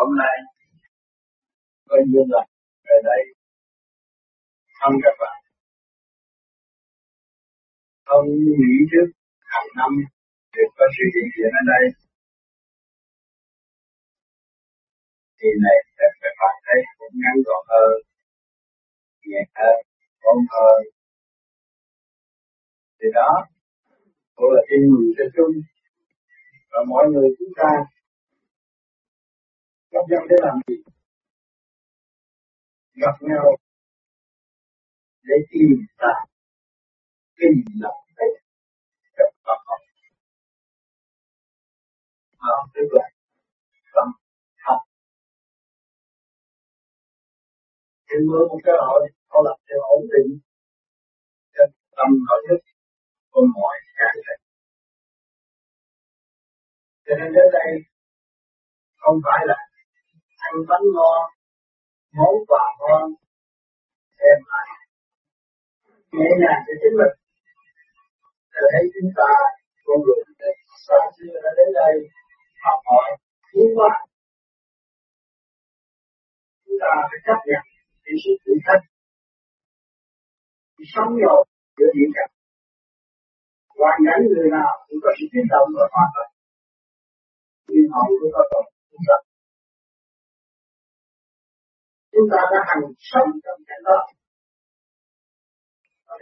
hôm nay coi như là về đây thăm các bạn. Không nghĩ trước hàng năm đều có sự hiện diện ở đây. Thì này các bạn thấy cũng ngắn gọn hơn, nhẹ hơn, con hơn. Thì đó, cũng là tin mừng cho chung và mọi người chúng ta gặp nhau để làm gì? Gặp nhau để tìm ra cái gì là thích trong tâm học mà tức là tâm học. Thì mơ một cái hội họ lập cho ổn định cho tâm họ nhất còn mọi cái này. Cho nên đến đây không phải là ăn bánh ngon món quà ngon xem lại. Nhẹ nhàng cho chính mình để thấy chúng ta, con người xa xưa đã đến đây, học hỏi tiến hóa chúng ta phải chấp nhận những sự thử thách sống nhộn giữa hiện cảnh hoàn cảnh người nào cũng có sự biến động và hòa hợp nhưng họ cũng có tội chúng ta chúng ta đã hành sống trong cảnh đó.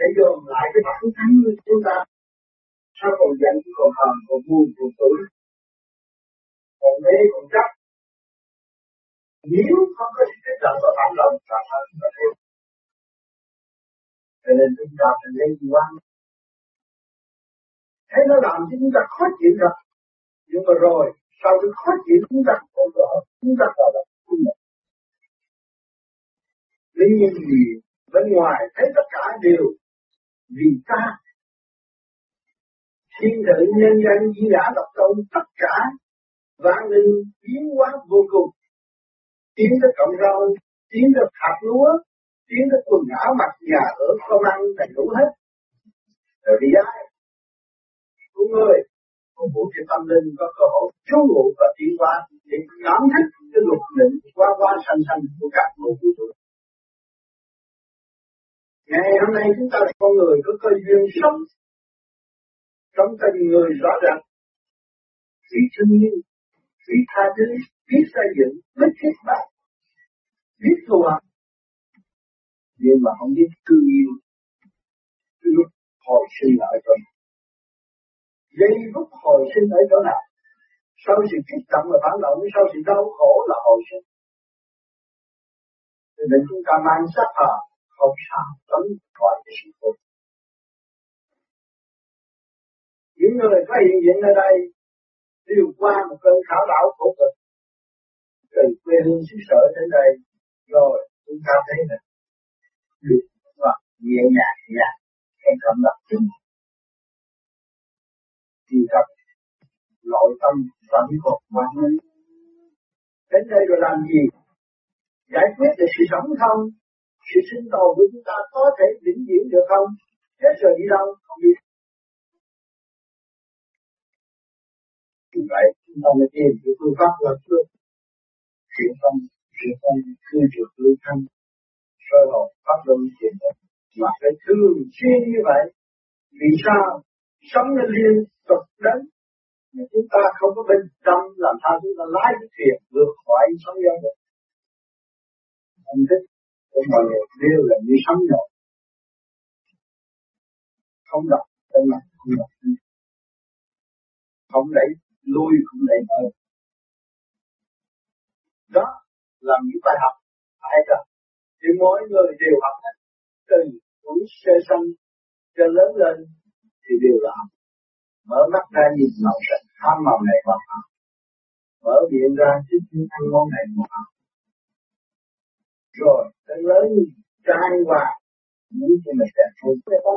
Để dồn lại cái bản thánh của chúng ta sao còn giận còn hờn còn buồn còn tủi, còn mê, còn chấp. Nếu không có sự kích động và phản động và phản động cho nên chúng ta phải lấy quan thế nó làm cho chúng ta khó chịu rồi nhưng mà rồi, sau khi khó chịu, chúng ta không có chúng ta còn là không được gì bên ngoài thấy tất cả đều vì ta. Thiên thượng nhân dân di đã độc tôn tất cả vạn linh biến hóa vô cùng. Tiến tới cộng rau tiến tới hạt lúa, tiến tới quần áo mặc nhà ở công ăn đầy đủ hết. Rồi đi ai? Của người con vũ trụ tâm linh có cơ hội trú ngụ và tiến hóa để cảm thức cái luật định qua qua sanh sanh của các bộ vũ trụ. Ngày hôm nay chúng ta là con người có cơ duyên sống trong tình người rõ ràng vì thương yêu, vì tha thứ, biết xây dựng, biết kết bạn, biết thù hận, nhưng mà không biết thương yêu, cái lúc hồi sinh ở chỗ nào. Giây phút hồi sinh ở chỗ nào? Sau sự kích động và phản động, sau sự đau khổ là hồi sinh. Cho nên chúng ta mang sắc hờ không sao tránh gọi cái sự khổ. Những người có hiện diện ở đây đều qua một cơn khảo đảo khổ cực. Từ quê hương xứ sở đến đây, rồi chúng ta thấy là được và nhẹ nhàng, nhẹ không cảm lập chúng thì gặp nội tâm vẫn còn mạnh đến đây rồi làm gì? Giải quyết được sự sống không? Sự sinh tồn của chúng ta có thể vĩnh viễn được không? Thế rồi đi đâu? Không biết. Vì vậy, chúng ta mới tìm được phương pháp là phương chuyển tâm, chuyển tâm, cư trượt lưu thanh, sơ hồn, pháp luân chuyển tâm. Mà phải thường xuyên như vậy. Vì sao? Sống lên liên tục đến mà chúng ta không có bên tâm làm sao chúng ta lái cái thuyền vượt khỏi sóng gió được. Không thích của mọi người đều là như sống rồi không đọc tên mặt không đọc. Không đẩy, lui, không đẩy mở. Đó là những bài học phải rồi thì mỗi người đều học từ tuổi sơ sinh cho lớn lên thì đều là học. Mở mắt ra nhìn màu sắc ham màu này mà học mở miệng ra thích ăn món này mà học rồi nó lớn trai hòa những cho mình đẹp hơn cái đó.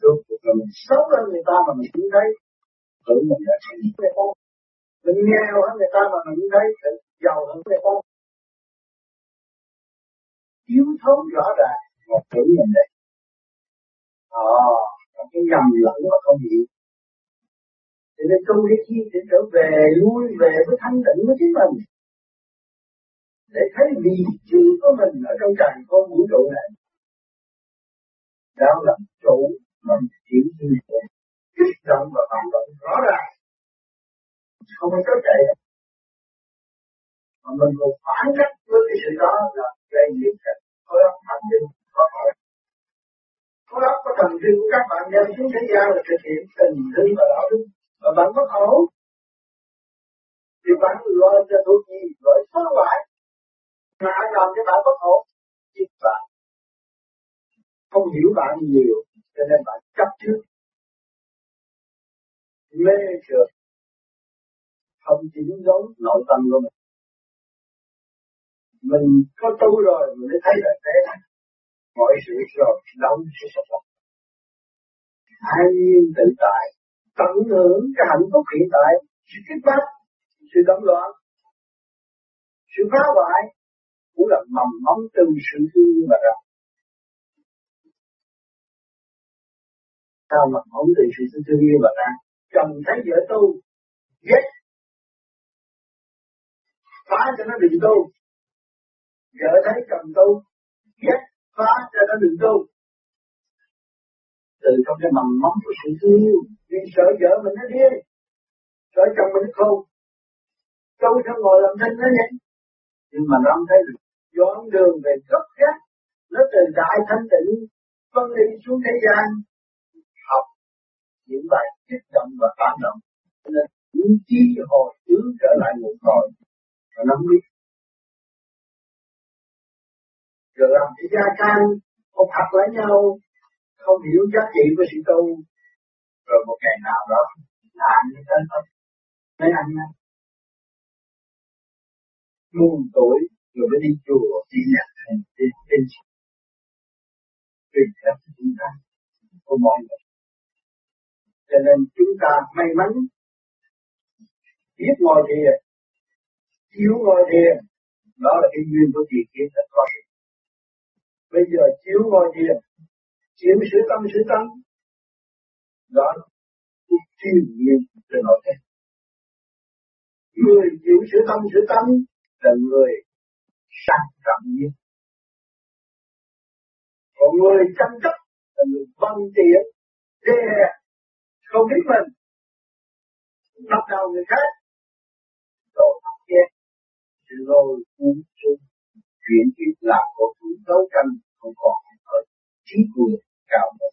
Rồi rồi mình xấu hơn người ta mà mình cũng thấy tự mình đã thấy cái ta mình nghèo hơn người ta mà mình cũng thấy tự giàu hơn người ta thiếu thấu rõ ràng và tự mình đấy ờ à, cái nhầm lẫn mà không hiểu. Thì nên tu để chi để trở về lui về với thanh tịnh với chính mình để thấy vị trí của mình ở trong càng con vũ trụ này. Đó là chủ mà chịu như thế kích động và phản động rõ ràng. Không có chạy mà mình còn phản cách với cái sự đó là gây nghiệp cảnh khối óc thành tinh có hỏi khối óc có thần kinh của các bạn nhân xuống thế gian là thực hiện tình thương và đạo đức và bạn có khổ. Thì bạn gọi cho thuộc gì? Gọi phá hoại mà ai làm cho bạn bất ổn chính bạn không hiểu bạn nhiều, cho nên bạn chấp trước. Mê trượt không chỉnh đốn nội tâm của mình. Mình có tu rồi, mình mới thấy là thế này mọi sự rồi đâu sẽ sắp đặt an nhiên tự tại, tận hưởng cái hạnh phúc hiện tại, sự kích bác, sự động loạn, sự phá hoại cũng là mầm móng từ sự thương mà ra sao mà mong từ sự thương yêu mà ra chồng thấy vợ tu ghét. Phá cho nó đừng tu. Vợ thấy chồng tu ghét phá cho nó đừng tu. Từ trong cái mầm móng của sự thương yêu, nhưng sợ vợ mình nó điên sợ chồng mình nó khôn. Tu cho ngồi làm thinh nó nhanh nhưng mà nó không thấy được. Dọn đường về gốc gác, nó từ đại thanh tịnh, phân đi xuống thế gian, học những bài, kích động và phản động. Nên, những chi hồi hướng trở lại nguồn cội và nó biết. Rồi làm cái gia can, học thật với nhau, không hiểu giá trị của sự tu. Rồi một ngày nào đó là anh đến thật mấy anh này muôn tuổi rồi mới đi chùa, đi nhà thầy, đi tin tùy theo chúng ta của mọi người. Cho nên chúng ta may mắn, biết ngồi thiền chiếu ngồi thiền đó là cái duyên của thiền kiến thật có bây giờ chiếu ngồi thiền chịu sửa tâm sửa tâm. Đó là cái chuyên nhiên trên nội thế người chịu sửa tâm sửa tâm là người sang trọng nhất. Còn người chăm chấp là người văn tiện đê không biết mình bắt đầu người khác. Rồi học ghét rồi cuốn chung chuyện chuyện làm của chúng đấu tranh, không còn ở trí quyền cao một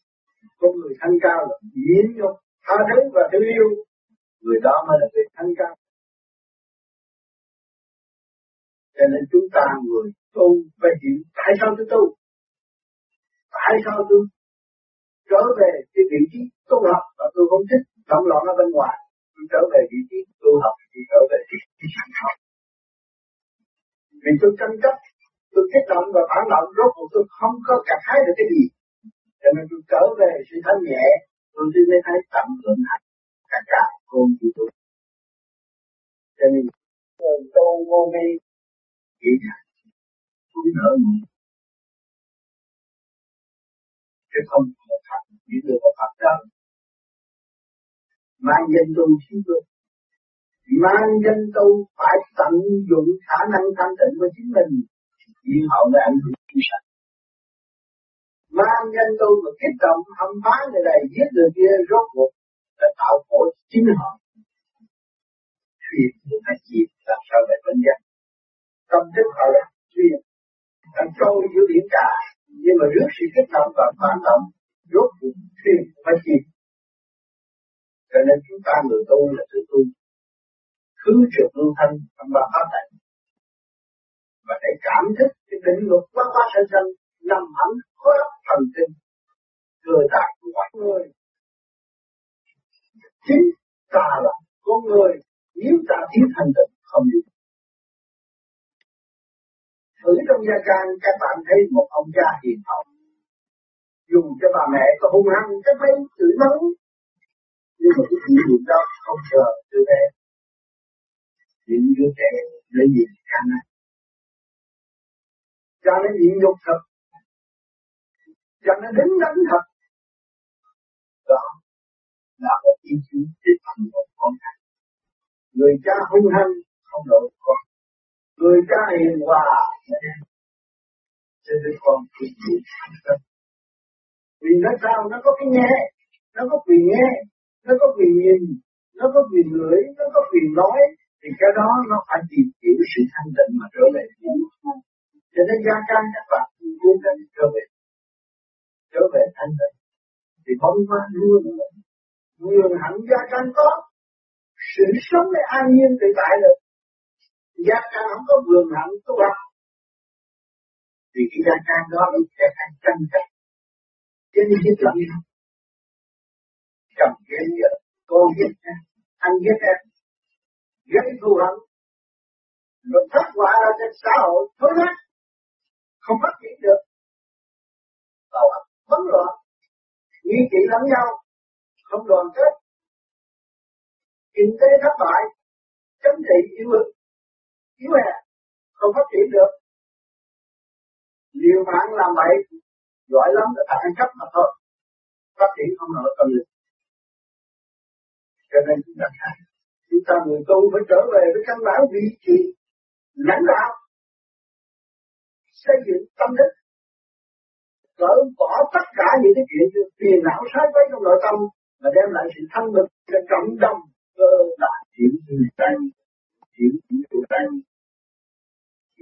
có người thanh cao là biến nhục tha thứ và thương yêu. Người đó mới là người thanh cao. Cho nên chúng ta người tu phải hiểu tại sao tôi tu. Tại sao tôi trở về cái vị trí tu học mà tôi không thích? Động loạn ở bên ngoài, tôi trở về vị trí tu học thì trở về vị trí sẵn học. Vì tôi tranh chấp, tôi kích động và phản động, rốt cuộc tôi không có cảm thấy được cái gì. Cho nên tôi trở về sự thanh nhẹ, tôi mới thấy tầm lượng hạnh. Cả cả, con của tôi. Cho nên tu vô vi kỹ năng cũng nở người chứ không một thật chỉ được một Phật đó mang danh tu chính tôi mang danh tu phải tận dụng khả năng thanh tịnh của chính mình. Nhưng họ mới ảnh hưởng chúng sanh mang danh tu mà kích động, hâm phá người này, giết người kia, rốt cuộc là tạo khổ chính họ. Thì người ta chìm làm sao để vững giác tâm thức họ là chuyên đang trôi giữa biển cả, nhưng mà rước sự kích động và phản động rốt cuộc thuyền phải chìm cho nên chúng ta người tu là tự tu. Cứ trượt lưu thanh trong ba pháp này. Và để cảm thức cái định luật quá quá sanh sanh, nằm ẩn khối óc thần kinh cơ tạng của mọi người. Chính ta là con người, nếu ta thiếu thanh tịnh, không được thử trong gia can các bạn thấy một ông cha hiền hậu. Dù cho bà mẹ có hung hăng cái mấy chửi mắng. Nhưng mà cái chuyện niệm đó không chờ đứa bé. Những đứa trẻ lấy nhìn khả năng cho nó nhịn nhục thật. Cho nó đứng đắn thật. Đó là một ý chí tiếp thành một con người cha hung hăng, không đổi con người cha hiền hòa cho nên con quyền gì vì nó sao? Nó có cái nghe nó có quyền nghe nó có quyền nhìn, nó có quyền lưỡi, nó có quyền nói. Thì cái đó nó phải tìm hiểu sự thanh tịnh mà trở về cho nên gia can các bạn cố gắng trở về trở về thanh tịnh. Thì bóng ma luôn luôn hẳn gia can có. Sự sống để an nhiên tự tại được. Giác căn không có vườn hạnh tu học thì cái giác căn đó nó sẽ thành tranh chấp. Cho nên giết lẫn nhau chồng ghét vợ cô giết em, anh giết em. Gây thù hận. Rồi thất quả ra trên xã hội thối nát không phát triển được. Đầu óc bấn loạn. Nghi kỵ lẫn nhau. Không đoàn kết. Kinh tế thất bại. Chính trị yếu ức yếu hèn không phát triển được Nhiều bạn làm vậy giỏi lắm là thành ăn cắp mà thôi. Phát triển không nổi tâm linh cho nên chúng ta thấy chúng ta người tu phải trở về với căn bản vị trí lãnh đạo, xây dựng tâm đức, cỡ bỏ tất cả những cái chuyện phiền não sai quấy trong nội tâm mà đem lại sự thanh bình cho cộng đồng cơ đại chuyển người tăng chuyển người tăng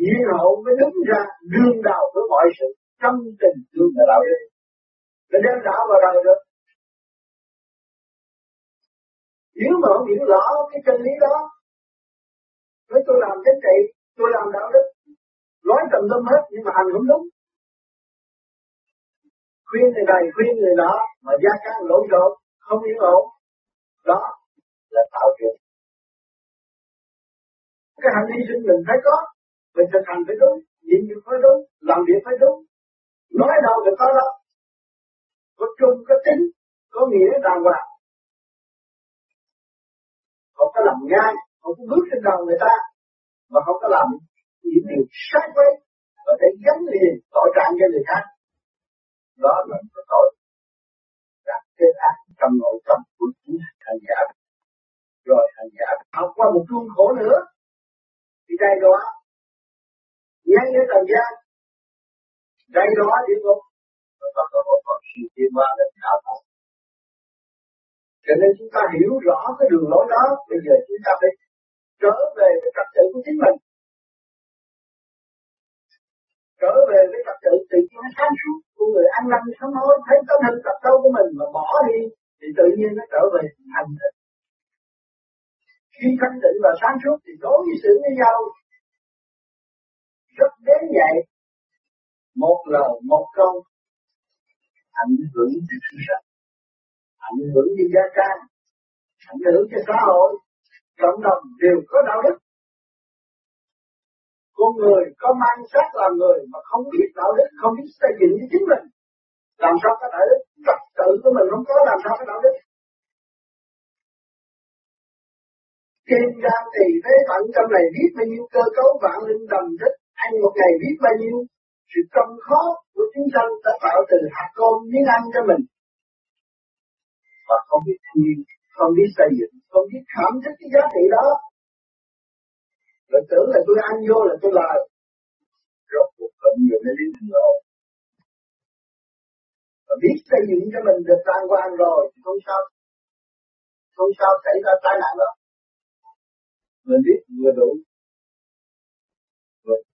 Nhiên hậu mới đứng ra đương đầu với mọi sự trong tình thương là đạo đức. Để đem đạo vào đời được. Nếu mà không hiểu rõ cái chân lý đó, nói tôi làm chính trị, tôi làm đạo đức, nói tầm tâm hết nhưng mà hành không đúng. Khuyên người này, khuyên người đó, mà gia can lộn xộn, không hiểu ổn. Đó là tạo chuyện. Cái hành vi sinh mình phải có, mình thực hành phải đúng, nhịn nhục phải đúng, làm việc phải đúng. Nói đâu thì có đó. Có chung, có tính, có nghĩa đàng hoàng. Không có làm ngang, không có bước trên đầu người ta, mà không có làm những điều sai quấy và để gắn liền tội trạng cho người khác. Đó là cái tội. Đặt cái ác trong nội tâm của chính hành giả. Rồi hành giả học qua một chuông khổ nữa đầy đây đó. Ngay ở trần gian đầy đó địa ngục và có một phần sự tiến hóa đến đạo Phật cho nên chúng ta hiểu rõ cái đường lối đó. Bây giờ chúng ta phải trở về với trật tự của chính mình. Trở về với trật tự tự nhiên sáng suốt của người ăn năn sống nói, thấy tấm hình tập đâu của mình mà bỏ đi, thì tự nhiên nó trở về thành tịnh khi thanh tịnh và sáng suốt thì đối với sự với nhau, rất đến vậy một lời một câu ảnh hưởng đến sự sống ảnh hưởng đến gia trang ảnh hưởng cho xã hội, cộng đồng đều có đạo đức. Con người có mang xác là người mà không biết đạo đức, không biết xây dựng với chính mình, làm sao có đạo đức? Trật tự của mình không có làm sao có đạo đức. Kinh ra thì thế phận, trong này biết bao nhiêu cơ cấu vạn linh đồng thích ăn một ngày biết bao nhiêu sự công khó của chúng sanh đã tạo từ hạt con miếng ăn cho mình. Và không biết thương không biết xây dựng, không biết cảm thức cái giá trị đó. Rồi tưởng là tôi ăn vô là tôi lại rốt cuộc cộng người mới đến đường rồi và biết xây dựng cho mình được đàng hoàng rồi thì không sao. Không sao xảy ra tai nạn đó mình biết vừa đủ.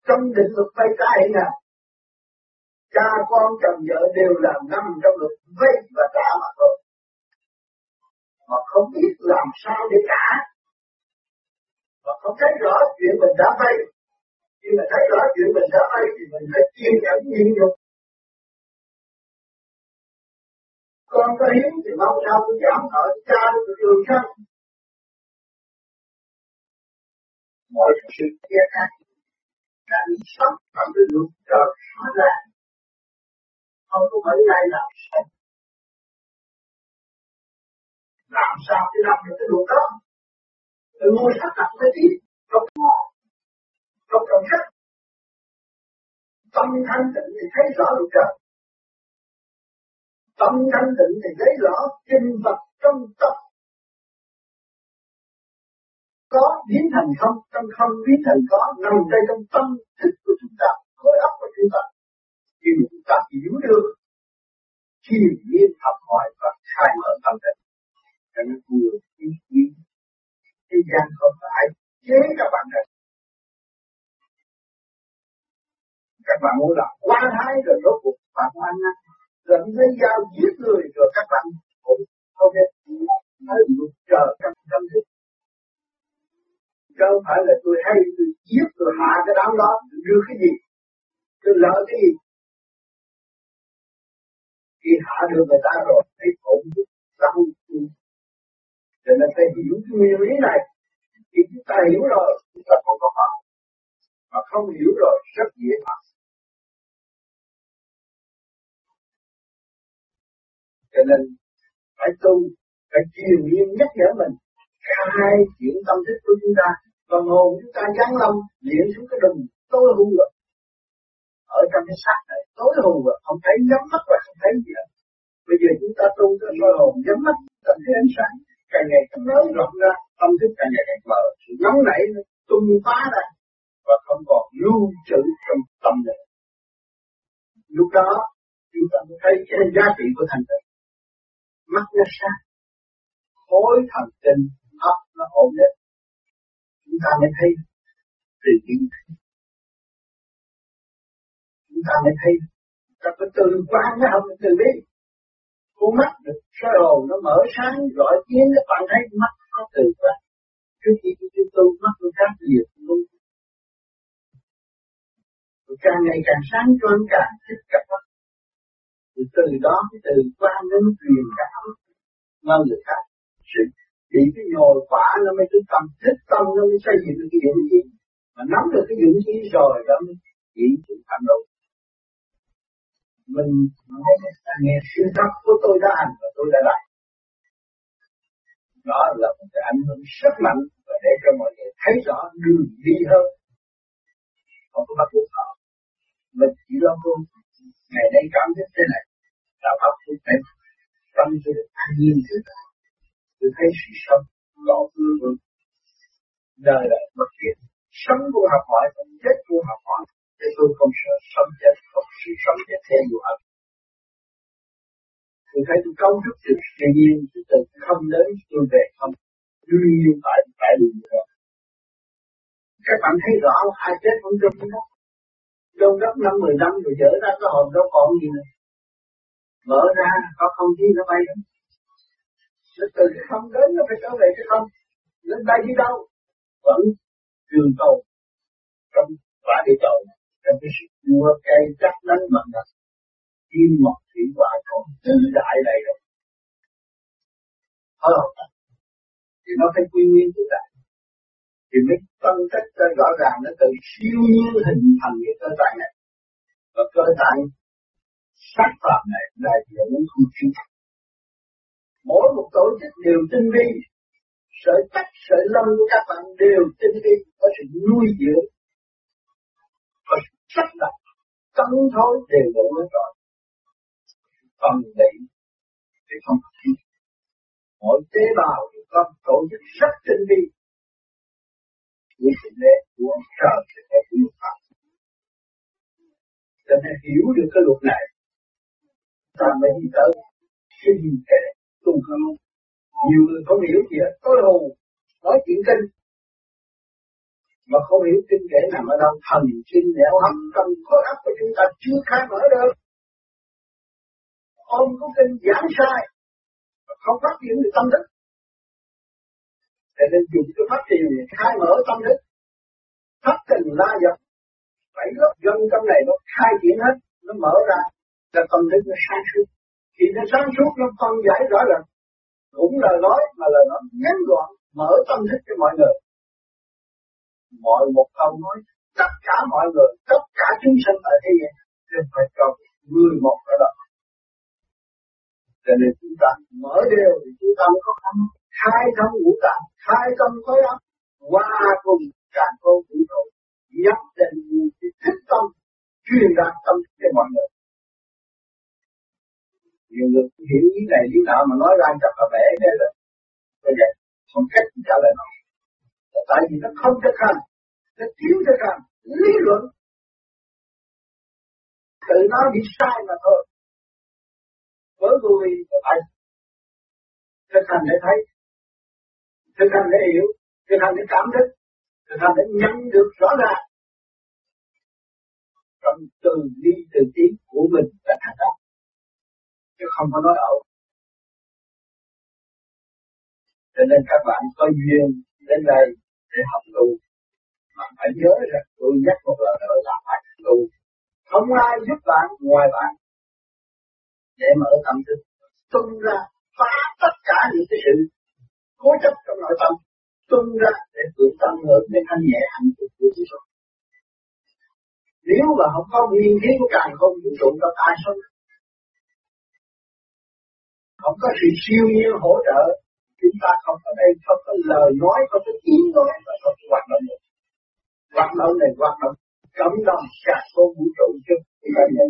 Trong định luật vay trái nè nào cha con chồng vợ đều là nằm trong luật vay và trả mà thôi mà không biết làm sao để trả. Mà không thấy rõ chuyện mình đã vay khi mà thấy rõ chuyện mình đã vay thì mình phải kiên nhẫn nhịn nhục. Con có hiếu thì mong sao tôi giảm nợ cha tôi thương. sanh mọi sự kia khác cảnh sống trong cái luật trời hóa ra không có mấy ai làm sao làm sao để làm được cái luật đó? Từ ngôi sách đặt mới tiếp trong ngõ trong trong sách tâm thanh tịnh thì thấy rõ được trời tâm thanh tịnh thì thấy rõ kinh vật trong tâm có biến thành không? Trong không biến thành có, nằm đây trong tâm thức của chúng ta, khối óc của chúng ta. Khi chúng ta hiểu được, khi biết học hỏi và khai mở tâm thức, cho nên vừa ý ý thế gian không phải chế các bạn này các bạn muốn làm quan thái rồi rốt cuộc bạn ăn năn dẫn lấy dao giết người rồi các bạn cũng không biết nói luật chờ trong tâm thức chứ không phải là tôi hay tôi giết tôi hạ cái đám đó, tôi đưa cái gì? Tôi lỡ cái gì? Khi hạ được người ta rồi, thấy ổn đau cho nên phải hiểu cái nguyên lý này. Khi chúng ta hiểu rồi, chúng ta không có phạm mà không hiểu rồi, rất dễ phạm cho nên, phải tu, phải truyền liên nhắc nhở mình khai chuyển tâm thức của chúng ta phần hồn chúng ta giáng lâm luyện xuống cái đùng tối hù rồi. Ở trong cái xác này, tối hù rồi. Không thấy nhắm mắt và không thấy gì hết. Bây giờ chúng ta tu cho soi hồn, nhắm mắt tận thấy ánh sáng. Càng ngày càng lớn, rộng ra, tâm thức càng ngày càng mở sự nóng nảy tung phá ra và không còn lưu trữ trong tâm này lúc đó, chúng ta mới thấy cái giá trị của thành tựu. Mắt nó sáng. Khối thần kinh ấp nó ổn định chúng ta mới thấy từ bi chúng ta mới thấy ta phải từ quan nó không từ bi. Con mắt được soi hồn nó mở sáng, gọi tiếng, các bạn thấy mắt nó từ quan trước khi chúng tôi tu, mắt tôi khác nhiều luôn. Càng ngày càng sáng choang càng thích cặp mắt thì từ đó, cái từ quan nó truyền cảm cho người khác sự thì cái nhồi quả nó mới cứ tâm, thích tâm nó mới xây dựng được cái dụng khí mà nắm được cái dụng khí rồi đó mới chỉ sự thành độ mình nghe sự thật của tôi đã hành và tôi đã làm. Đó là một cái ảnh hưởng rất mạnh và để cho mọi người thấy rõ đường đi hơn. Không có bắt buộc họ. Mình chỉ lo cô ngày nay cảm thấy thế này. Là bắt buộc phải tâm sự an nhiên thứ tôi thấy sự sống rõ vừa vương đời là bất diệt sống của học hỏi và chết của học hỏi. Để tôi không sợ sống chết, không sự sống chết thêm dù học. Tôi thấy tôi công trúc được. Tự nhiên từ không đến tôi về không. Đương nhiên tại tại đường nữa các bạn thấy rõ, ai chết cũng trong đó. Đâu gấp năm, mười năm rồi dở ra cái hồn đâu còn gì nữa. Mở ra, có không khí, nó bay đến nó từ cái không đến nó phải trở về cái không. Lên đây đi đâu? Vẫn trường cầu trong quả địa cầu, trong cái sự mua cây chắc đánh bằng đất kim mộc thủy hỏa còn tứ đại này rồi. Hơi học thì nó phải quy nguyên tứ đại thì mới phân tích cho rõ ràng nó từ siêu nhiên hình thành cái cơ tạng này. Và cơ tạng sắc phạm này đại diện đến không khí mỗi một tổ chức đều tinh vi. Sợi tóc sợi lông của các bạn đều tinh vi. Có sự nuôi dưỡng. Có sự sắp đặt cân thôi, đều đủ hết rồi. Tâm lý thì không thể mỗi tế bào thì có tổ chức rất tinh vi. Của sự lễ của ông trời sẽ của pháp. Cho nên hiểu được cái luật này, ta mới đi tới cái gì kể tu không nhiều người không hiểu gì hết. Tối hù nói chuyện kinh. Mà không hiểu kinh kể nằm ở đâu thần, kinh nẻo hấp trong khối óc của chúng ta chưa khai mở được. Ông có kinh giảng sai không phát triển được tâm thức. Thế nên dùng cái phát triển khai mở tâm thức. Thất tình la dập. Phải lớp gân trong này nó khai triển hết, nó mở ra, cho tâm thức nó sáng suốt thì nó sáng suốt, nó phân giải rõ ràng. Cũng là nói mà là nói ngắn gọn, mở tâm thức cho mọi người. Mọi một câu nói, tất cả mọi người, tất cả chúng sinh ở thế gian đều phải cho người một ở đó. Cho nên chúng ta mở đều thì chúng ta có khả khai thông ngũ tạng, khai tâm khối óc qua cùng càng vô vũ trụ. Nhất định thích tâm, truyền đạt tâm cho mọi người nhiều người hiểu ý này ý nọ mà nói ra chắc là bể đây là bây giờ không cách trả lời nó. Tại vì nó không thực hành nó thiếu thực hành lý luận. Tự nó bị sai mà thôi. Với người phải thực hành để thấy, thực hành để hiểu, thực hành để cảm thức, thực hành để nhận được rõ ràng. Trong từ đi từ tiến của mình và thành công chứ không có nói ẩu. Cho nên các bạn có duyên đến đây để học tu mà phải nhớ rằng tôi nhắc một lần nữa là phải tu không ai giúp bạn ngoài bạn. Để mở tâm thức. Tung ra phá tất cả những cái sự cố chấp trong nội tâm. Tung ra để vượt tâm hưởng để thanh nhẹ hạnh phúc của cuộc nếu mà không có nguyên khí của càng không vũ trụ trong ai sống không có sự siêu nhiên hỗ trợ. Chúng ta không có đây, không có lời nói, không có tiếng nói và không có hoạt động được hoạt động này, hoạt động cộng đồng cả không vũ trụ chứ chúng ta nhận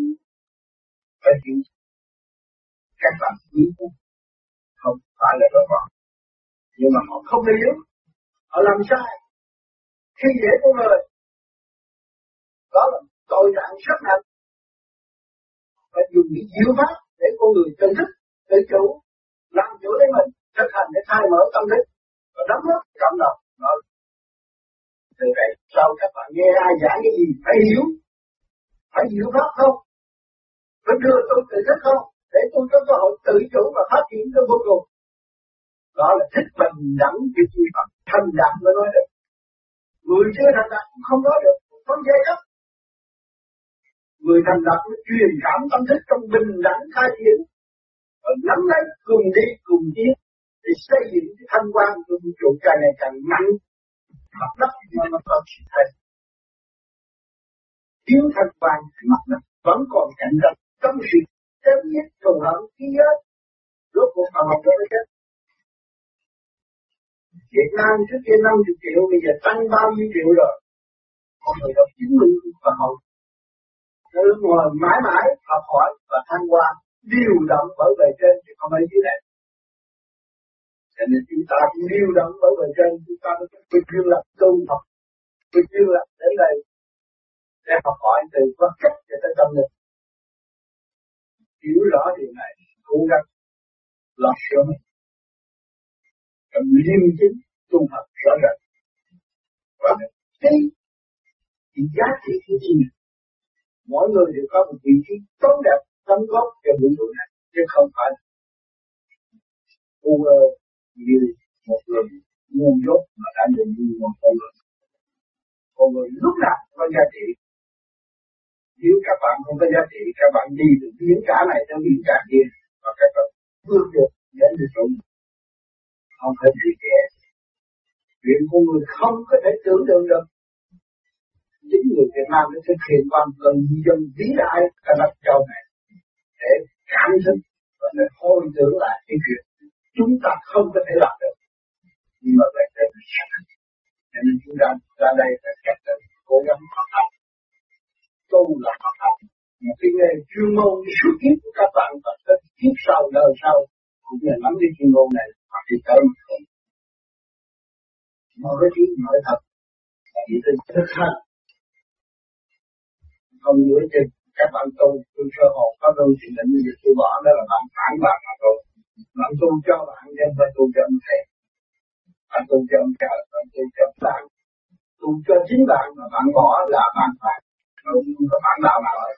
phải hiểu. Các bạn quý không phải là các bạn nhưng mà họ không hiểu. Họ làm sai. Khi dễ con người, đó là tội trạng rất nặng. Phải dùng những diệu pháp để con người tự thức tự chủ làm chủ lấy mình thực hành để thay mở tâm thức và đóng góp cộng đồng. Đó. Từ vậy sau các bạn nghe ai giảng cái gì, phải hiểu. Phải hiểu pháp không? Phải đưa tôi tự thức không? Để tôi có cơ hội tự chủ và phát triển tới vô cùng đó là thích bình đẳng cái gì mà thành đạt mới nói được. Người chưa thành đạt cũng không nói được. Không dễ lắm người thành đạt mới truyền cảm tâm thức trong bình đẳng khai triển và nắm lấy cùng đi cùng tiến, để xây dựng cái thanh quan của vũ trụ càng ngày càng mạnh. Mặt đất mà nó có sự thay. Thiếu thanh quan mặt đất vẫn còn cạnh tranh. Trong sự chém giết thù hận khí giới rốt cuộc họ học được hết Việt Nam trước kia 50 triệu, bây giờ tăng bao nhiêu triệu rồi? Con người đọc 90 và học nó ngồi mãi mãi học hỏi và thanh qua điều động bởi bề trên chứ không phải dưới này cho nên chúng ta cũng điều động bởi bề trên, chúng ta mới quyết duyên lập tu học quyết duyên lập đến đây để học hỏi từ vật chất cho tới tâm linh. Hiểu rõ điều này, cố gắng lo sửa mình cần liêm chính tu học rõ ràng. Và cái giá trị của chính mình. Mỗi người đều có một vị trí tốt đẹp đóng góp cho vũ trụ này, chứ không phải u như một người nguồn dốt mà đã nhận như một con người con người lúc nào có giá trị. Nếu các bạn không có giá trị, các bạn đi từ biến cả này tới biến cả kia, và các bạn vượt được đến được chỗ không phải gì kẻ. Chuyện của người không có thể tưởng tượng được. Chính người Việt Nam đã thực hiện bằng cần dân vĩ đại cả đất châu này thể cảm thức và để hồi tưởng lại cái chuyện chúng ta không có thể làm được. Nhưng mà phải để mình cho nên chúng ta ra đây phải cách tự cố gắng học tập. Tu là học tập. Một cái nghề chuyên môn suốt kiếp của các bạn, và tới kiếp sau, đời sau, cũng là nắm cái chuyên môn này, hoặc thì tới một cái chuyện nội thật chỉ từ thực hành. Không dựa trên các bạn tu, tôi sơ hồn, có tu thì định như tôi bỏ, đó là bạn phản bạn mà tu. Bạn tu cho bạn, nhưng phải tu cho ông thầy bạn tu cho ông trời bạn tu cho bạn. Tu cho chính bạn, mà bạn bỏ là bạn phản không có phản đạo nào hết.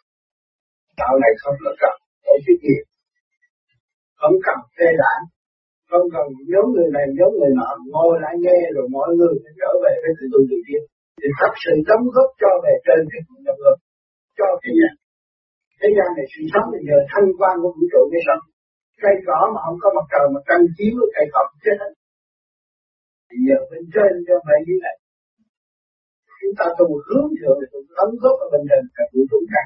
Đạo này không có cần tổ chức nghiệp không cần phê đảng. Không cần nhóm người này nhóm người nọ. Ngồi lại nghe rồi mọi người sẽ trở về với tự tu tự tiến thì thật sự đóng góp cho về trên cái cuộc đóng lực cho cái nhà thế gian này sự sống thì nhờ thanh quan của vũ trụ mới sống. Cây cỏ mà không có mặt trời mà trăng chiếu cây cỏ chết hết. Thì giờ bên trên cho phải như này. Chúng ta tu hướng thượng thì tu đóng góp ở bên trên cả vũ trụ cả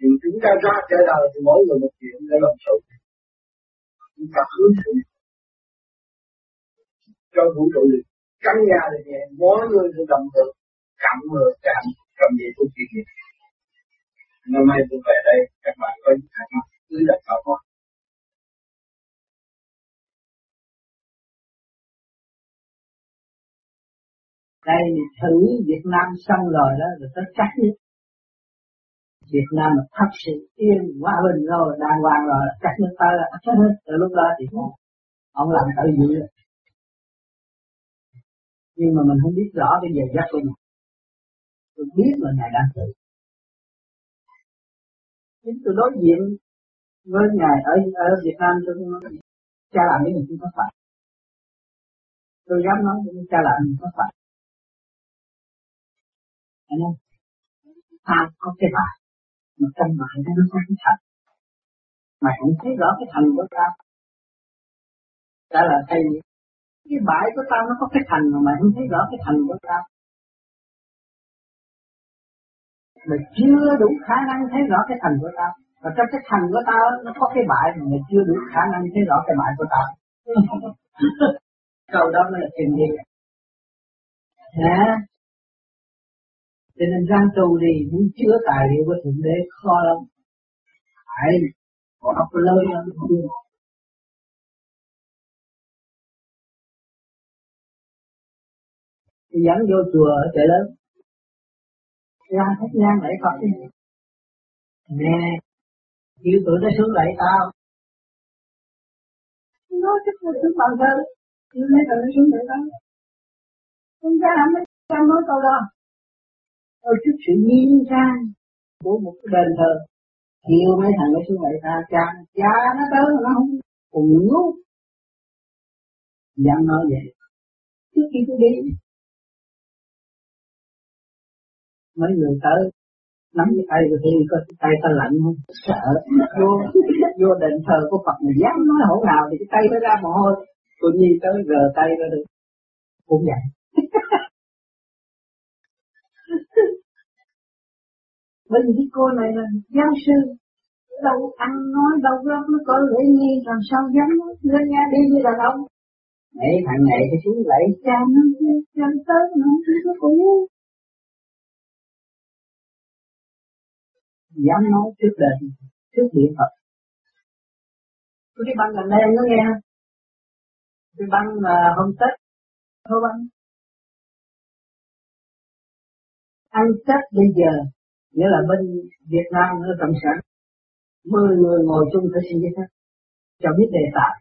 nhưng chúng ta ra trở đời thì mỗi người một chuyện để làm sự chúng ta hướng thượng. Cho vũ trụ được. Căn nhà là nhẹ, mỗi người được đồng được cảm mưa cảm trong việc của chuyện này năm nay tôi về đây, các bạn có những thắc mắc, cứ đặt vào hỏi. Đây, thử Việt Nam xong rồi đó, rồi tới cắt nhất Việt Nam là thật sự yên hòa bình rồi, đàng hoàng rồi cắt nước ta là chắc hết. Từ lúc đó thì không ông làm tự gì nhưng mà mình không biết rõ bây giờ giấc của mình. Tôi biết là ngài đang tự chính tôi đối diện với ngài ở ở Việt Nam, tôi nói cha làm cái gì cũng có phải. Tôi dám nói với cha làm gì có phải. Anh em ta có cái bài mà trong bài nó có cái thành. Mà không thấy rõ cái thành của ta. Ta là thầy. Cái bãi của tao nó có cái thành mà mày không thấy rõ cái thành của tao mày chưa đủ khả năng thấy rõ cái thành của tao. Và trong cái thành của tao nó có cái bại mà mày chưa đủ khả năng thấy rõ cái bại của tao. Câu đó mới là tiền đi hả? Cho nên gian tu đi, muốn chứa tài liệu của thượng đế khó lắm. Phải có học lớn lắm thì dẫn vô chùa ở chợ lớn ra hết nhang lễ Phật đi nè chịu tụi nó xuống lại tao. Nó chắc là xuống bằng thơ chịu mấy tụi nó xuống lại tao. Không ra làm mấy trăm nói câu đó. Ở trước sự nhiên trang của một cái đền thờ. Chịu mấy thằng nó xuống lại ta cha cha nó tới nó không cùng ngu dám nói vậy. Trước khi tôi đi mấy người tới nắm cái tay của tôi có tay ta lạnh không? Sợ. Vô vô đền thờ của Phật mà dám nói hổ nào thì cái tay nó ra mồ hôi. Tôi nhi tới rờ tay ra được. Cũng vậy. Bởi vì cái cô này là giáo sư đâu ăn nói đâu có nó có lễ nghi làm sao dám nói lên nhà đi như đàn ông. Mấy thằng này cái xuống lại. Cha nó cha tới nó cũng dám nói trước đền trước điện Phật tôi đi băng gần đây, anh có nghe không? Tôi băng là hôm Tết thôi băng ăn Tết bây giờ, nghĩa là bên Việt Nam, ở cộng sản, mười người ngồi chung phải xin giấy phép, cho biết đề tài.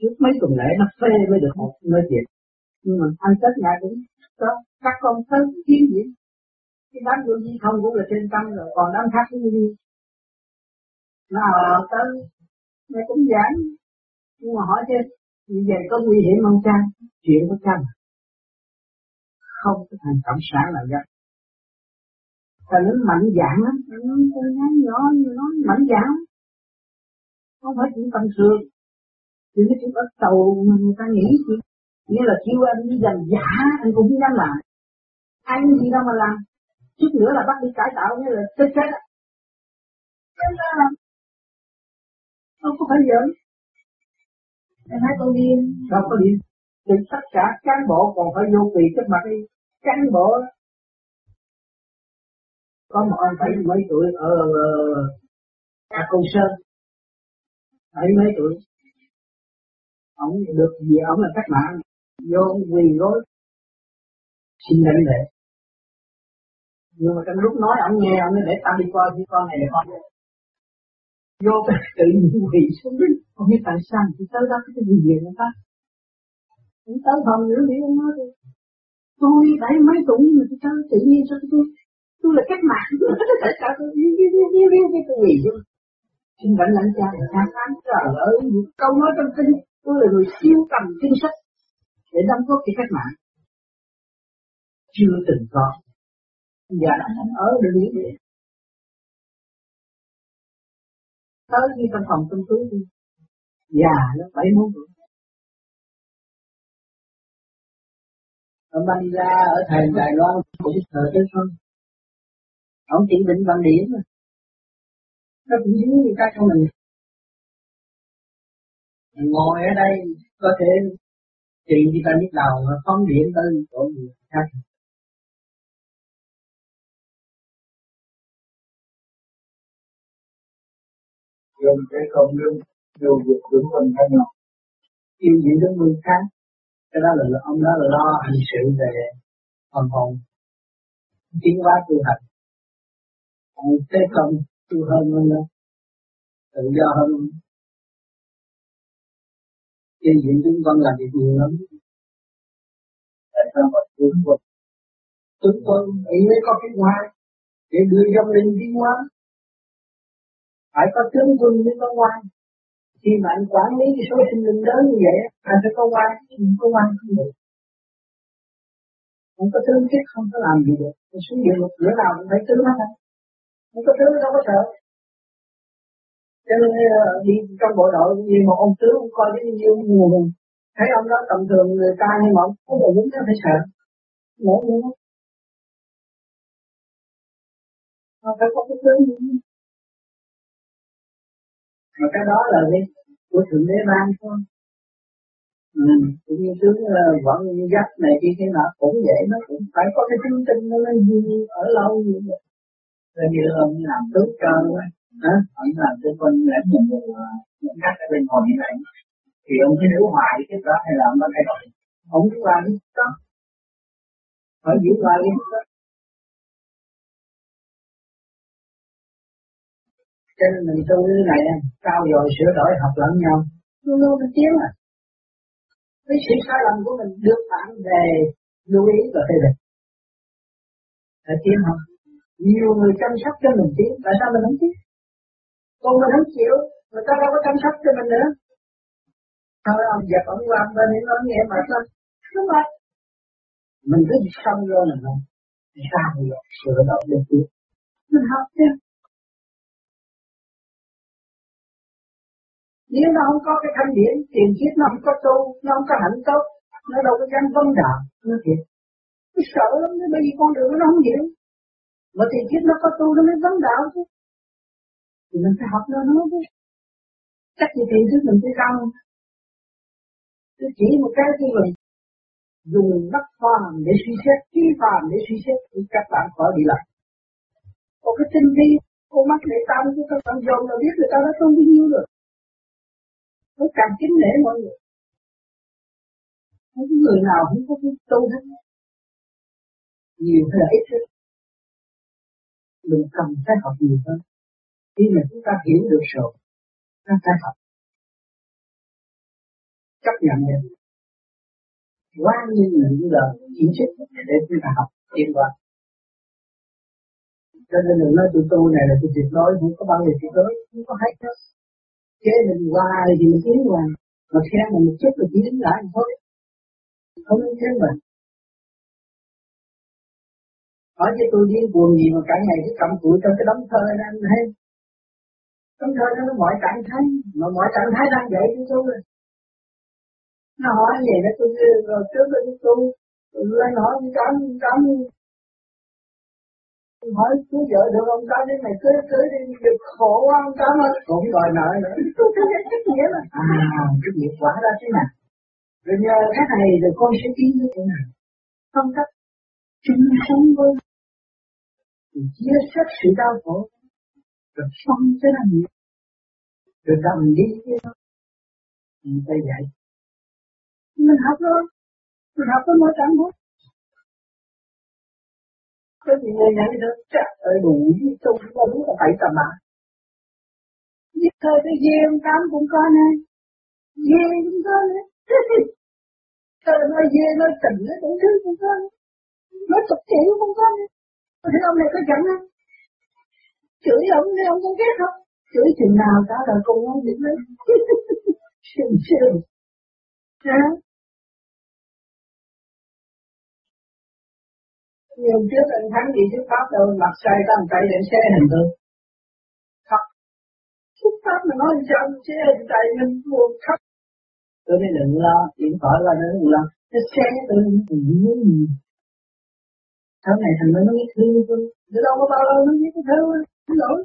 Trước mấy tuần lễ, nó phê mới được một nơi chuyện nhưng mà ăn Tết ngày cũng có các con tới chiến diễn cái đám vô vi không cũng là trên tâm rồi, còn đám khác cũng gì nó tới mày cũng giảng, nhưng mà hỏi chứ như vậy có nguy hiểm không cha chuyện của cha không có thành cộng sản là gặp ta nó mạnh dạng lắm nó nói nhỏ, nó mạnh dạng. Không phải chuyện tầm thường chỉ nó chỉ bắt tàu mà người ta nghĩ chuyện nghĩa là kêu anh đi dành giả, anh cũng biết dám làm. Anh gì đâu mà làm chút nữa là bắt đi cải tạo như là chết chết á. Không có phải giỡn. Em thấy tôi điên. Đâu có điên? Thì tất cả cán bộ còn phải vô quỳ trước mặt đi. Cán bộ có một ông bảy mấy tuổi ở ở Công Sơn. Bảy mấy tuổi? Ông được gì ông là cách mạng. Vô quỳ gối. Xin lãnh lệ nhưng mà trong lúc nói ông nghe, ông để tao đi coi cái con này là con vô cái tự nhiên quỳ xuống đi. Không biết tại sao chỉ tới đó? Cái gì gì người ta? Cũng tới phòng nữa thì ông nói đi. Tôi phải mấy tuổi mà tôi tới tự nhiên sao tôi tôi là cách mạng. Tại sao tôi, đi đi đi đi đi tôi quỳ xuống. Xin vẫn lãnh cha là cha phán trời ơi một câu nói trong kinh. Tôi là người siêu tầm kinh sách để đóng góp cho cách mạng. Chưa từng có giờ đã ở được như đi tới như trong phòng tâm túi đi. Già nó bảy muốn, tuổi ở Manila ở thành Đài Loan cũng thờ tới không ông chỉ định bằng điểm mà nó cũng giống như các con mình ngồi ở đây có thể trị cho ta biết đầu mà phóng điện tới chỗ gì khác. Dùng để công lương dù dục đúng mình hay nào yêu gì đến người khác, cái đó là ông đó là lo hành sự về phần hồn. Tiến hóa tu hành. Còn thế không tu hơn hơn đó, tự do hơn trên diện chúng con làm việc nhiều lắm. Tại sao mà tướng quân tướng quân ý mới có cái hoa để đưa dòng linh tiến hóa phải có tướng quân mới có quan khi mà anh quản lý cái số sinh linh lớn như vậy, anh phải có quan không có quan không được. Không có tướng chết không có làm gì được. Mình xuống địa ngục cửa nào cũng phải tướng hết không có tướng đâu có sợ. Cho nên ờ, đi trong bộ đội như một ông tướng ông coi cái nhiêu nhiều mình thấy ông đó tầm thường người ta nhưng mà ông không có đúng phải sợ. Nổi nữa nó phải có cái tướng mà cái đó là cái của thượng đế ban thôi ừ, cũng như tướng uh, vẫn dắt này kia thế nào cũng vậy nó cũng phải có cái chứng tinh nó lên ở lâu như vậy. Rồi như ông làm tướng cơ cho hả? Ông làm cho con lãnh một người những cách ở bên còn như vậy thì ông cứ nếu hoài cái đó hay là ông có thay đổi ông cứ làm cái đó. Phải giữ lại cái đó. Cho nên mình tu cái này cao rồi sửa đổi học lẫn nhau. Luôn luôn mình tiến à. Cái sự sai lầm của mình được bạn về lưu ý và phê bình. Là tiến học nhiều người chăm sóc cho mình tiến tại sao mình không tiến còn mình không chịu người ta đâu có chăm sóc cho mình nữa. Thôi ông giật ông làm bên những ông nghe mà sao đúng rồi mình cứ xong vô là không sao rồi sửa đổi được tiến mình học chứ nếu nó không có cái thanh điển, tiền kiếp nó không có tu, nó không có hạnh tốt nó đâu có dám vấn đạo, nó thiệt. Nó sợ lắm, nó bởi vì con đường nó không hiểu. Mà tiền kiếp nó có tu, nó mới vấn đạo chứ. Thì mình phải học nó nó chứ. Chắc gì tiền kiếp mình phải cao tôi chỉ một cái cho mình dùng đất phàm để suy xét trí phàm để suy xét, thì các bạn khỏi bị lạc. còn cái tinh vi cô mắt để tâm của các bạn dồn là biết người ta đã tu bao nhiêu rồi nó càng kính nể mọi người. Không có người nào không có cái tu hết nhiều hay là ít hết. Mình cần phải học nhiều hơn. Khi mà chúng ta hiểu được rồi ta phải học. Chấp nhận được quá nhiên là những lời chỉ trích để chúng ta học tiến qua cho nên đừng nói tụi tôi này là tôi tuyệt đối không có bao giờ tuyệt đối không có hay hết chế mình hoài thì mình tiến hoài. Mà khen mình một chút là chỉ đứng lại thôi không nên khen mình. Hỏi cho tôi điên cuồng gì mà cả ngày cứ cầm cụi trong cái đống thơ này anh thấy. Đống thơ nó mọi trạng thái mà mọi trạng thái đang dậy với tôi rồi nó hỏi vậy đó, tôi rồi trước đó tôi tôi lên hỏi cảm cảm hỏi chú vợ được ông ta? Đến này cưới cưới đi được khổ quá ông ta mà. Cũng đòi nợ. Nữa nghĩa là à cái nghiệp quả ra thế nào rồi nhờ cái này rồi con sẽ tiến như thế nào? Không cách chung sống với. Chia sẻ sự đau khổ. Rồi sống thế là nhiều. Rồi đầm đi với nó mình phải dạy. Mình học thôi. Mình học với mỗi trạng thôi Ờ, cái gì người nhận được chắc ở đủ với tôi không biết là phải tầm mạng Giết thời cái dê ông tám cũng có nè Dê cũng có nè Trời nói dê nói tình nó cũng thứ cũng có nè Nói tục tiểu cũng có nè Thế ông này có giận không? Chửi ông thì ông cũng ghét không? Chửi chừng nào cả là cùng ông biết đấy Sừng sừng Hả? Nhưng hôm trước anh thắng gì trước pháp đâu mặt sai ta một tay để xe hình tượng. khóc xuất pháp mà nói sao xe hình tay mình buồn khóc. Tôi mới đừng lo, điện thoại qua nó đừng lo. Cái xe tôi mình nhớ nhiều. Sau này thành mới nó biết thương tôi. Tôi đâu có bao lâu nó biết cái thơ xin lỗi.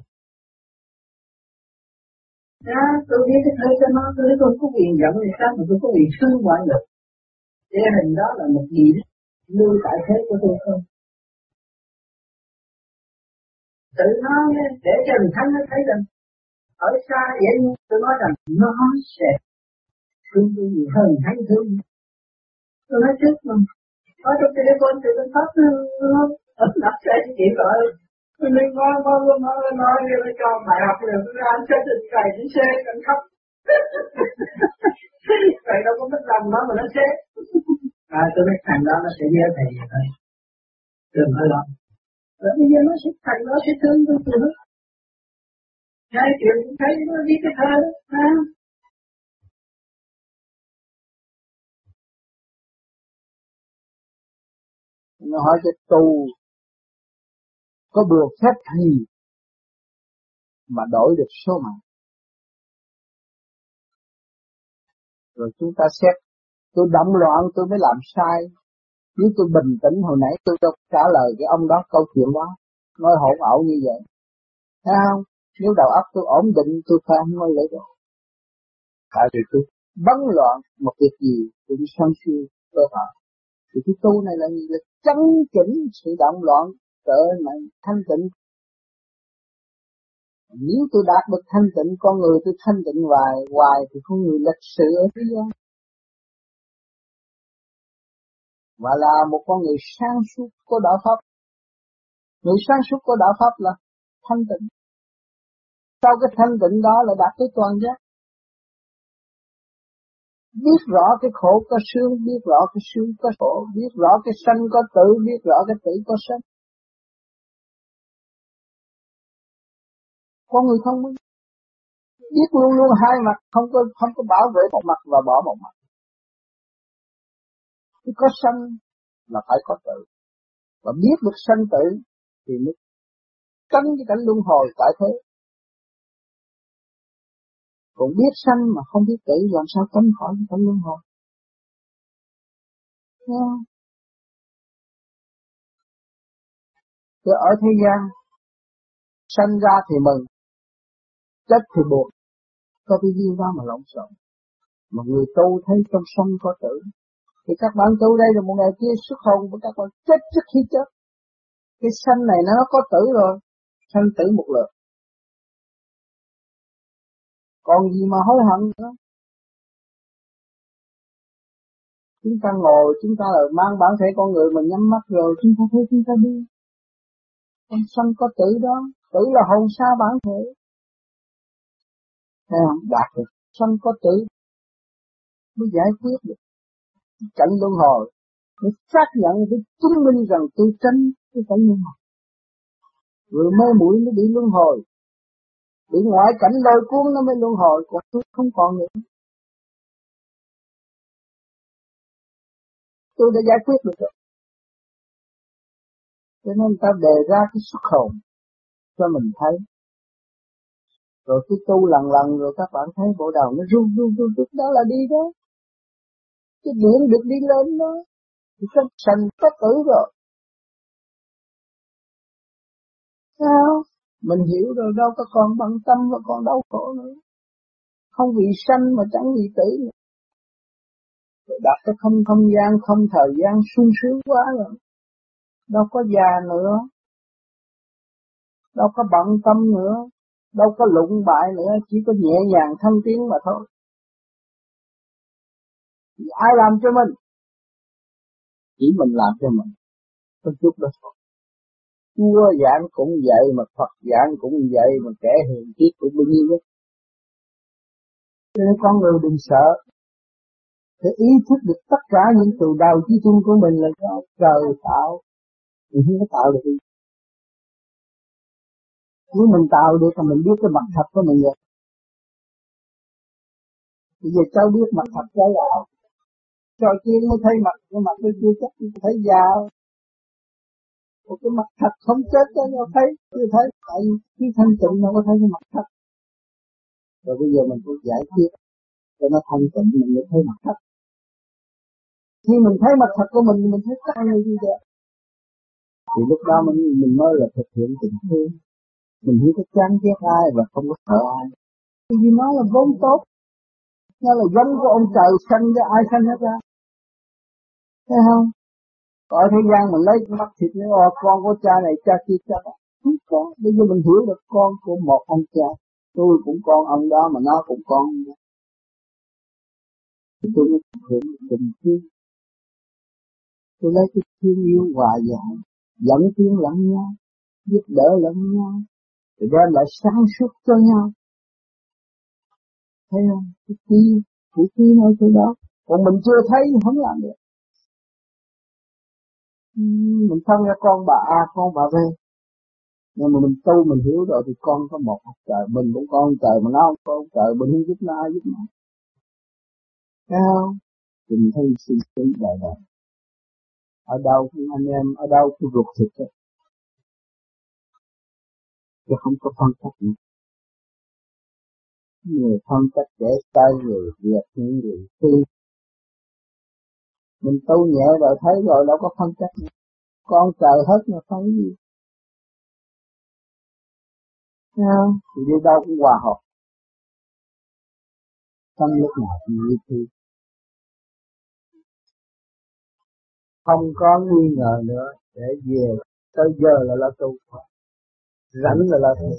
Ra tôi biết cái thơ cho nó, tôi tôi có quyền giận người khác mà tôi có quyền thương mọi người. Cái hình đó là một gì đó. Lưu tại thế của tôi không? Tự nó để cho mình thánh nó thấy rằng, ở xa vậy nhưng tôi nói rằng, nó sẽ thương tôi nhiều hơn thánh thương. Tôi nói trước mà ở trong telephone thì nó phát nó đặt xe chỉ gọi mình ngon ngon nói nói nói nói nói cho bài học rồi anh sẽ trình cày đến xe cần khóc. Thầy đâu có biết làm nó mà nó chết à tôi biết thằng đó nó sẽ nhớ thầy vậy thôi. Đừng có lo rồi bây giờ nó sẽ thầy nó sẽ thương tôi từ hết hai chuyện thấy nó đi cái thơ đó ha nó hỏi cái tu có được phép gì mà đổi được số mạng? Rồi chúng ta xét, tôi động loạn, tôi mới làm sai nếu tôi bình tĩnh hồi nãy tôi đâu trả lời cái ông đó câu chuyện đó nói hỗn ẩu như vậy. Thấy không? Nếu đầu óc tôi ổn định tôi phải không nói lễ đó. Tại vì tôi bấn loạn một việc gì đi sân si cơ hội thì cái tu này là gì? Là chấn chỉnh sự động loạn trở lại thanh tịnh. Nếu tôi đạt được thanh tịnh con người tôi thanh tịnh hoài hoài thì con người lịch sự ở thế gian và là một con người sáng suốt của đạo pháp. Người sáng suốt của đạo pháp là thanh tịnh. Sau cái thanh tịnh đó là đạt tới toàn giác. Biết rõ cái khổ có sướng, biết rõ cái sướng có khổ, biết rõ cái sanh có tử, biết rõ cái tử có sanh. Con người thông minh. Biết luôn luôn hai mặt, không có không có bảo vệ một mặt và bỏ một mặt chứ có sanh là phải có tử và biết được sanh tử thì mới tránh cái cảnh luân hồi tại thế. Còn biết sanh mà không biết tử làm sao tránh khỏi cái cảnh luân hồi? Yeah. Ở thế gian, sanh ra thì mừng, chết thì buồn. Có cái duyên đó mà lộn xộn. Mà người tu thấy trong sanh có tử thì các bạn tu đây rồi một ngày kia xuất hồn của các bạn chết trước khi chết. Cái sanh này nó có tử rồi, sanh tử một lượt. Còn gì mà hối hận nữa? Chúng ta ngồi, chúng ta là mang bản thể con người mình nhắm mắt rồi, chúng ta thấy chúng ta đi. Con sanh có tử đó, tử là hồn xa bản thể. Thấy không? Đạt được. Sanh có tử. Mới giải quyết được cảnh luân hồi để xác nhận để chứng minh rằng tôi tránh cái cảnh luân hồi vừa mê mũi nó bị luân hồi bị ngoại cảnh lôi cuốn nó mới luân hồi còn tôi không còn nữa tôi đã giải quyết được rồi cho nên ta đề ra cái xuất hồn cho mình thấy rồi cứ tu lần lần rồi các bạn thấy bộ đầu nó run run run run đó là đi đó cái điện được đi lên đó, thì sanh sanh có tử rồi. Sao? Mình hiểu rồi, đâu có còn bận tâm và còn đau khổ nữa. Không vì sanh mà chẳng vì tử nữa. Rồi đặt cái không không gian, không thời gian sung sướng quá rồi. Đâu có già nữa. Đâu có bận tâm nữa. Đâu có lụng bại nữa, chỉ có nhẹ nhàng thăng tiến mà thôi thì ai làm cho mình? Chỉ mình làm cho mình. Có chút đó thôi. Chúa giảng cũng vậy mà Phật giảng cũng vậy mà kẻ hiền kiết cũng bao nhiêu đó cho nên con người đừng sợ. Để ý thức được tất cả những từ đầu chí chung của mình là do trời tạo. Thì không có tạo được nếu mình tạo được thì mình biết cái mặt thật của mình rồi. Bây giờ cháu biết mặt thật cháu là trò chuyện mới thấy mặt, cái mặt tôi chưa chắc thấy già một cái mặt thật không chết cho nhau thấy, chưa thấy. Tại khi thanh tịnh nó có thấy cái mặt thật. Rồi bây giờ mình phải giải quyết cho nó thanh tịnh, mình mới thấy mặt thật. Khi mình thấy mặt thật của mình mình thấy tất như gì vậy thì lúc đó mình mình mới là thực hiện tình thương. Mình không có chán ghét ai và không có sợ ai. Vì nó là vốn tốt. Nó là giống của ông trời sanh ra, ai sanh hết ra? Thấy không? Ở thế gian mình lấy mắt thịt nữa oh, con của cha này cha kia cha đó. Không có. Bây giờ mình hiểu được con của một ông cha. Tôi cũng con ông đó mà nó cũng con ông đó. Tôi mới thực hiện tình thương tôi lấy cái thương yêu hòa giải dẫn tiến lẫn nhau giúp đỡ lẫn nhau để đem lại sáng suốt cho nhau. Thấy không? Cái kia, cái kia nói chỗ đó. Còn mình chưa thấy không làm được mình thân ra con, bà A, con, bà B. Nhưng mà mình tu mình hiểu rồi thì con có một ông trời, mình cũng con trời, mà nó không có ông trời mình không giúp nó, ai giúp nó. Thấy không? Thì mình thấy sinh tử đời đời. Ở đâu cũng anh em, ở đâu cũng ruột thịt đó. chứ không có phân cách nữa. Người phân cách để sai người việc những người tư mình tu nhẹ rồi thấy rồi đâu có phân cách nữa con trời hết mà phân gì. Không? Thì đi đâu cũng hòa hợp. Trong lúc nào cũng như thế. Không có nghi ngờ nữa. Để về tới giờ là là tu. Rảnh là là tu.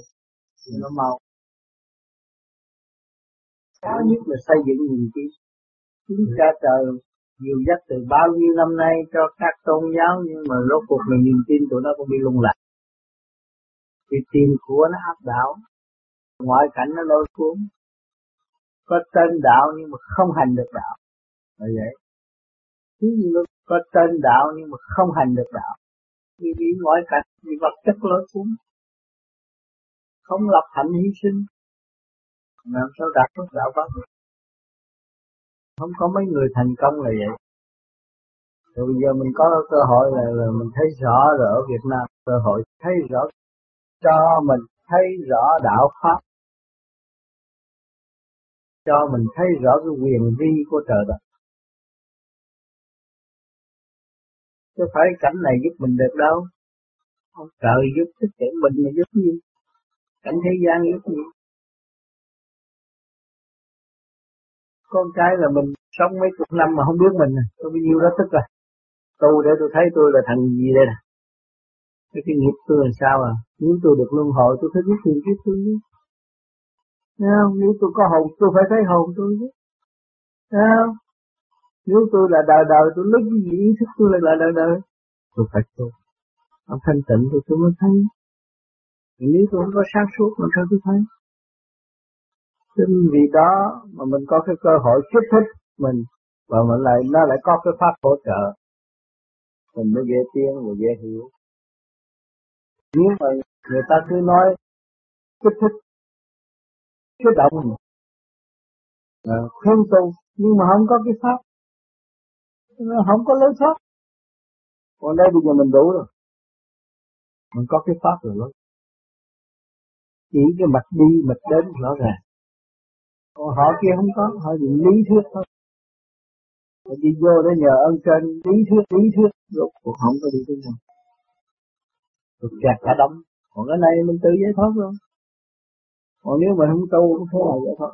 Thì nó mau. Cao nhất là xây dựng niềm tin chúng cha trời nhiều dắt từ bao nhiêu năm nay cho các tôn giáo, nhưng mà rốt cuộc là niềm tin tụi nó cũng bị lung lạc. Thì tim của nó áp đảo, ngoại cảnh nó lôi cuốn. Có tên đạo nhưng mà không hành được đạo. Là vậy. Thứ như nó có tên đạo nhưng mà không hành được đạo? Vì bị ngoại cảnh, vì vật chất lôi cuốn. Không lập hạnh hy sinh. Làm sao đạt được đạo pháp được? Không có mấy người thành công là vậy. Rồi bây giờ mình có cơ hội là, là mình thấy rõ rồi ở Việt Nam cơ hội thấy rõ cho mình thấy rõ đạo pháp. Cho mình thấy rõ cái quyền vi của trời đất. Chứ phải cảnh này giúp mình được đâu. Không trời giúp chứ kể mình mà giúp gì? Cảnh thế gian giúp gì? Con cái là mình sống mấy chục năm mà không biết mình à. tôi bao nhiêu đó tức là tu để tôi thấy tôi là thằng gì đây nè? Cái cái nghiệp tôi là sao à? Nếu tôi được luân hồi tôi phải biết tiền kiếp tôi chứ. Không? nếu tôi có hồn tôi phải thấy hồn tôi chứ. Không? nếu tôi là đời đời tôi lấy cái gì ý thức tôi là, là đời đời? Tôi phải tu. Ông thanh tịnh tôi tôi mới thấy. Nếu tôi không có sáng suốt làm sao tôi thấy? Chính vì đó mà mình có cái cơ hội kích thích mình và mình lại nó lại có cái pháp hỗ trợ. Mình mới dễ tiến và dễ hiểu. Nếu mà người ta cứ nói kích thích kích động à, khuyên tu nhưng mà không có cái pháp không có lối thoát còn đây bây giờ mình đủ rồi. Mình có cái pháp rồi đó. Chỉ cái mạch đi mạch đến rõ ràng còn họ kia không có, họ chỉ lý thuyết thôi. Họ đi vô để nhờ ơn trên lý thuyết lý thuyết. Rồi cuộc không có đi tới nào được kẹt cả đống. Còn cái này mình tự giải thoát luôn. Còn nếu mà không tu cũng thế nào giải thoát.